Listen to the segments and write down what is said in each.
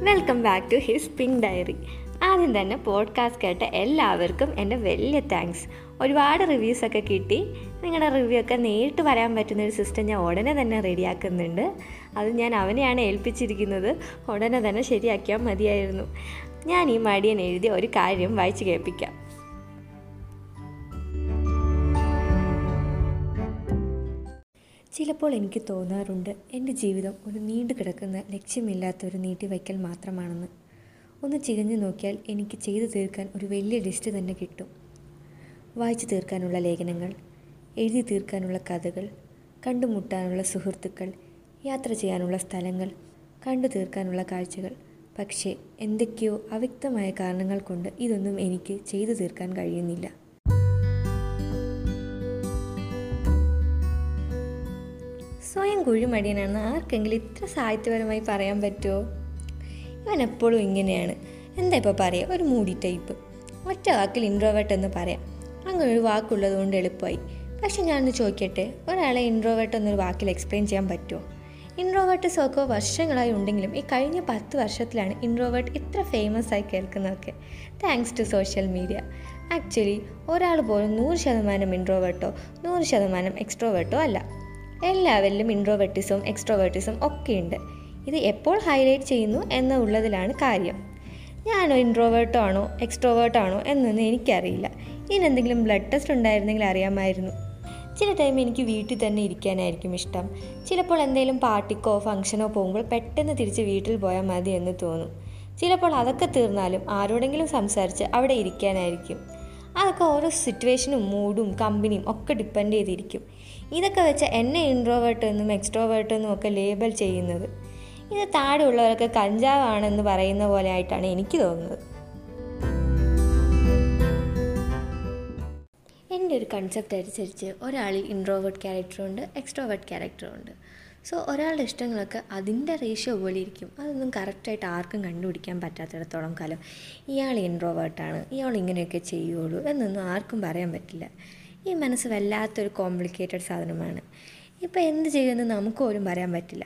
Welcome back to his pink diary ആദ്യം തന്നെ podcast കേട്ട എല്ലാവർക്കും എന്റെ വലിയ താങ്ക്സ് ഒരുപാട് റിവ്യൂസൊക്കെ കിട്ടി. നിങ്ങളുടെ റിവ്യൂ ഒക്കെ നേരിട്ട് വരാൻ പറ്റുന്ന ഒരു സിസ്റ്റം ഞാൻ ഉടനെ തന്നെ റെഡിയാക്കുന്നുണ്ട് അത് ഞാൻ അവനെയാണ് ഏൽപ്പിച്ചിരിക്കുന്നത്. ഉടനെ തന്നെ ശരിയാക്കിയാൽ മതിയായിരുന്നു. ഞാൻ ഈ മടിയൻ എഴുതിയ ഒരു കാര്യം വായിച്ചു കേൾപ്പിക്കാം. ചിലപ്പോൾ എനിക്ക് തോന്നാറുണ്ട് എന്റെ ജീവിതം ഒരു നീണ്ടു കിടക്കുന്ന ലക്ഷ്യമില്ലാത്ത ഒരു നീട്ടിവയ്ക്കൽ മാത്രമാണെന്ന്. ഒന്ന് ചികഞ്ഞു നോക്കിയാൽ എനിക്ക് ചെയ്തു തീർക്കാൻ ഒരു വലിയ ലിസ്റ്റ് തന്നെ കിട്ടും. വായിച്ചു തീർക്കാനുള്ള ലേഖനങ്ങൾ എഴുതി തീർക്കാനുള്ള കഥകൾ കണ്ടുമുട്ടാനുള്ള സുഹൃത്തുക്കൾ യാത്ര ചെയ്യാനുള്ള സ്ഥലങ്ങൾ കണ്ടു തീർക്കാനുള്ള കാഴ്ചകൾ. പക്ഷേ എന്തൊക്കെയോ അവ്യക്തമായ കാരണങ്ങൾ കൊണ്ട് ഇതൊന്നും എനിക്ക് ചെയ്തു തീർക്കാൻ കഴിയുന്നില്ല. സ്വയം കുഴിമടിയനാണെന്ന് ആർക്കെങ്കിലും ഇത്ര സാഹിത്യപരമായി പറയാൻ പറ്റുമോ? ഇവൻ എപ്പോഴും ഇങ്ങനെയാണ്. എന്താ ഇപ്പോൾ പറയുക ഒരു മൂടി ടൈപ്പ്. ഒറ്റ വാക്കിൽ ഇൻട്രോവേർട്ട് എന്ന് പറയാം. അങ്ങനെ ഒരു വാക്കുള്ളത് കൊണ്ട് എളുപ്പമായി. പക്ഷെ ഞാനൊന്ന് ചോദിക്കട്ടെ? ഒരാളെ ഇൻട്രോവേർട്ട് എന്നൊരു വാക്കിൽ എക്സ്പ്ലെയിൻ ചെയ്യാൻ പറ്റുമോ? ഇൻട്രോവേർട്ട് സോക്കോ വർഷങ്ങളായി ഉണ്ടെങ്കിലും ഈ കഴിഞ്ഞ പത്ത് വർഷത്തിലാണ് ഇൻട്രോവേർട്ട് ഇത്ര ഫേമസ് ആയി കേൾക്കുന്നതൊക്കെ. Thanks to social media actually ഒരാൾ പോലും നൂറ് ശതമാനം ഇൻട്രോവേർട്ടോ നൂറ് ശതമാനം എക്സ്ട്രോവേർട്ടോ അല്ല. എല്ലാവരിലും ഇൻട്രോവേർട്ടിസും എക്സ്ട്രോവേർട്ടിസും ഒക്കെയുണ്ട്. ഇത് എപ്പോൾ ഹൈലൈറ്റ് ചെയ്യുന്നു എന്നുള്ളതിലാണ് കാര്യം. ഞാനോ ഇൻട്രോവേർട്ടോ ആണോ ആണോ എന്നൊന്നും എനിക്കറിയില്ല. ഇതിനെന്തെങ്കിലും ബ്ലഡ് ടെസ്റ്റ് ഉണ്ടായിരുന്നെങ്കിൽ അറിയാമായിരുന്നു. ചില ടൈം എനിക്ക് വീട്ടിൽ തന്നെ ഇരിക്കാനായിരിക്കും ഇഷ്ടം. ചിലപ്പോൾ എന്തെങ്കിലും പാർട്ടിക്കോ ഫംഗ്ഷനോ പോകുമ്പോൾ പെട്ടെന്ന് തിരിച്ച് വീട്ടിൽ പോയാൽ മതി എന്ന് തോന്നും. ചിലപ്പോൾ അതൊക്കെ തീർന്നാലും ആരോടെങ്കിലും സംസാരിച്ച് അവിടെ ഇരിക്കാനായിരിക്കും. അതൊക്കെ ഓരോ സിറ്റുവേഷനും മൂഡും കമ്പനിയും ഒക്കെ ഡിപ്പെൻഡ് ചെയ്തിരിക്കും. ഇതൊക്കെ വെച്ച് എന്നെ ഇൻട്രോവേർട്ട് എന്നും എക്സ്ട്രോവേർട്ട് എന്നും ഒക്കെ ലേബൽ ചെയ്യുന്നത്. ഇത് താഴെയുള്ളവരൊക്കെ കഞ്ചാവാണെന്ന് പറയുന്ന പോലെ ആയിട്ടാണ് എനിക്ക് തോന്നുന്നത്. എന്റെ ഒരു കൺസെപ്റ്റ് അനുസരിച്ച് ഒരാളിൽ ഇൻട്രോവേർട്ട് ക്യാരക്ടറുണ്ട് എക്സ്ട്രോവേർട്ട് ക്യാരക്ടറുണ്ട് സോ ഒരാളുടെ ഇഷ്ടങ്ങളൊക്കെ അതിന്റെ റേഷ്യോ പോലെ ഇരിക്കും അതൊന്നും കറക്റ്റായിട്ട് ആർക്കും കണ്ടുപിടിക്കാൻ പറ്റാത്തിടത്തോളം കാലം. ഇയാൾ ഇൻട്രോവേർട്ടാണ് ഇയാൾ ഇങ്ങനെയൊക്കെ ചെയ്യുള്ളൂ എന്നൊന്നും ആർക്കും പറയാൻ പറ്റില്ല. ഈ മനസ്സ് വല്ലാത്തൊരു കോംപ്ലിക്കേറ്റഡ് സാധനമാണ്. ഇപ്പോൾ എന്ത് ചെയ്യുമെന്ന് നമുക്ക് പോലും പറയാൻ പറ്റില്ല.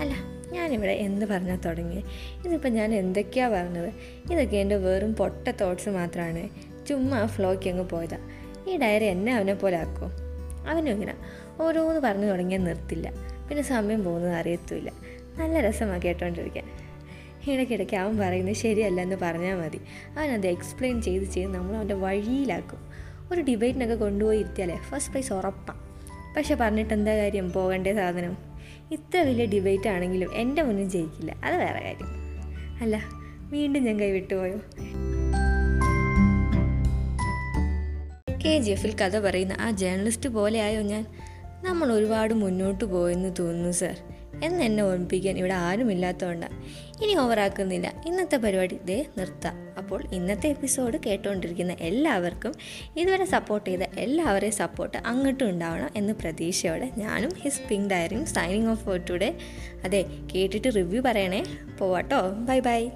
അല്ല ഞാനിവിടെ എന്ത് പറഞ്ഞാൽ തുടങ്ങി ഇതിപ്പോൾ ഞാൻ എന്തൊക്കെയാണ് പറഞ്ഞത്? ഇതൊക്കെ എന്റെ വെറും പൊട്ട തോട്ട്സ് മാത്രമാണ് ചുമ്മാ ഫ്ലോയ്ക്ക് അങ്ങ് പോയതാ. ഈ ഡയറി എന്നെ അവനെ പോലെ ആക്കോ അവനും ഇങ്ങനെ ഓരോന്ന് പറഞ്ഞു തുടങ്ങിയാൽ നിർത്തില്ല. പിന്നെ സമയം പോകുന്നത് അറിയത്തുമില്ല. നല്ല രസമാണ് കേട്ടോണ്ടിരിക്കാൻ. ഇടയ്ക്കിടയ്ക്ക് അവൻ പറയുന്നത് ശരിയല്ല എന്ന് പറഞ്ഞാൽ മതി. അവനത് എക്സ്പ്ലെയിൻ ചെയ്ത് ചെയ്ത് നമ്മൾ അവന്റെ വഴിയിലാക്കും. ഒരു ഡിബേറ്റിനൊക്കെ കൊണ്ടുപോയി ഇരുത്തിയാലേ ഫസ്റ്റ് പ്രൈസ് ഉറപ്പാണ് പക്ഷെ പറഞ്ഞിട്ട് എന്താ കാര്യം? പോകേണ്ട സാധനം. ഇത്ര വലിയ ഡിബേറ്റ് ആണെങ്കിലും എന്റെ മുന്നിൽ ജയിക്കില്ല. അത് വേറെ കാര്യം. അല്ല വീണ്ടും ഞാൻ കൈവിട്ടുപോയോ? കെ ജി എഫിൽ കഥ പറയുന്ന ആ ജേർണലിസ്റ്റ് പോലെയായോ ഞാൻ? നമ്മൾ ഒരുപാട് മുന്നോട്ട് പോയെന്ന് തോന്നുന്നു സർ. എന്ന് എന്നെ ഓർമ്മിപ്പിക്കാൻ ഇവിടെ ആരുമില്ലാത്തതുകൊണ്ടാണ് ഇനി ഓവറാക്കുന്നില്ല ഇന്നത്തെ പരിപാടി ഇതേ നിർത്താം. അപ്പോൾ ഇന്നത്തെ എപ്പിസോഡ് കേട്ടുകൊണ്ടിരിക്കുന്ന എല്ലാവർക്കും ഇതുവരെ സപ്പോർട്ട് ചെയ്ത എല്ലാവരെയും സപ്പോർട്ട് അങ്ങോട്ടും ഉണ്ടാവണം എന്ന് പ്രതീക്ഷയോടെ ഞാനും ഹിസ് പിങ്ക് ഡയറിയും സൈനിങ് ഓഫ് ഫോർ ടുഡേ അതെ കേട്ടിട്ട് റിവ്യൂ പറയണേ. പോവാട്ടോ. Bye bye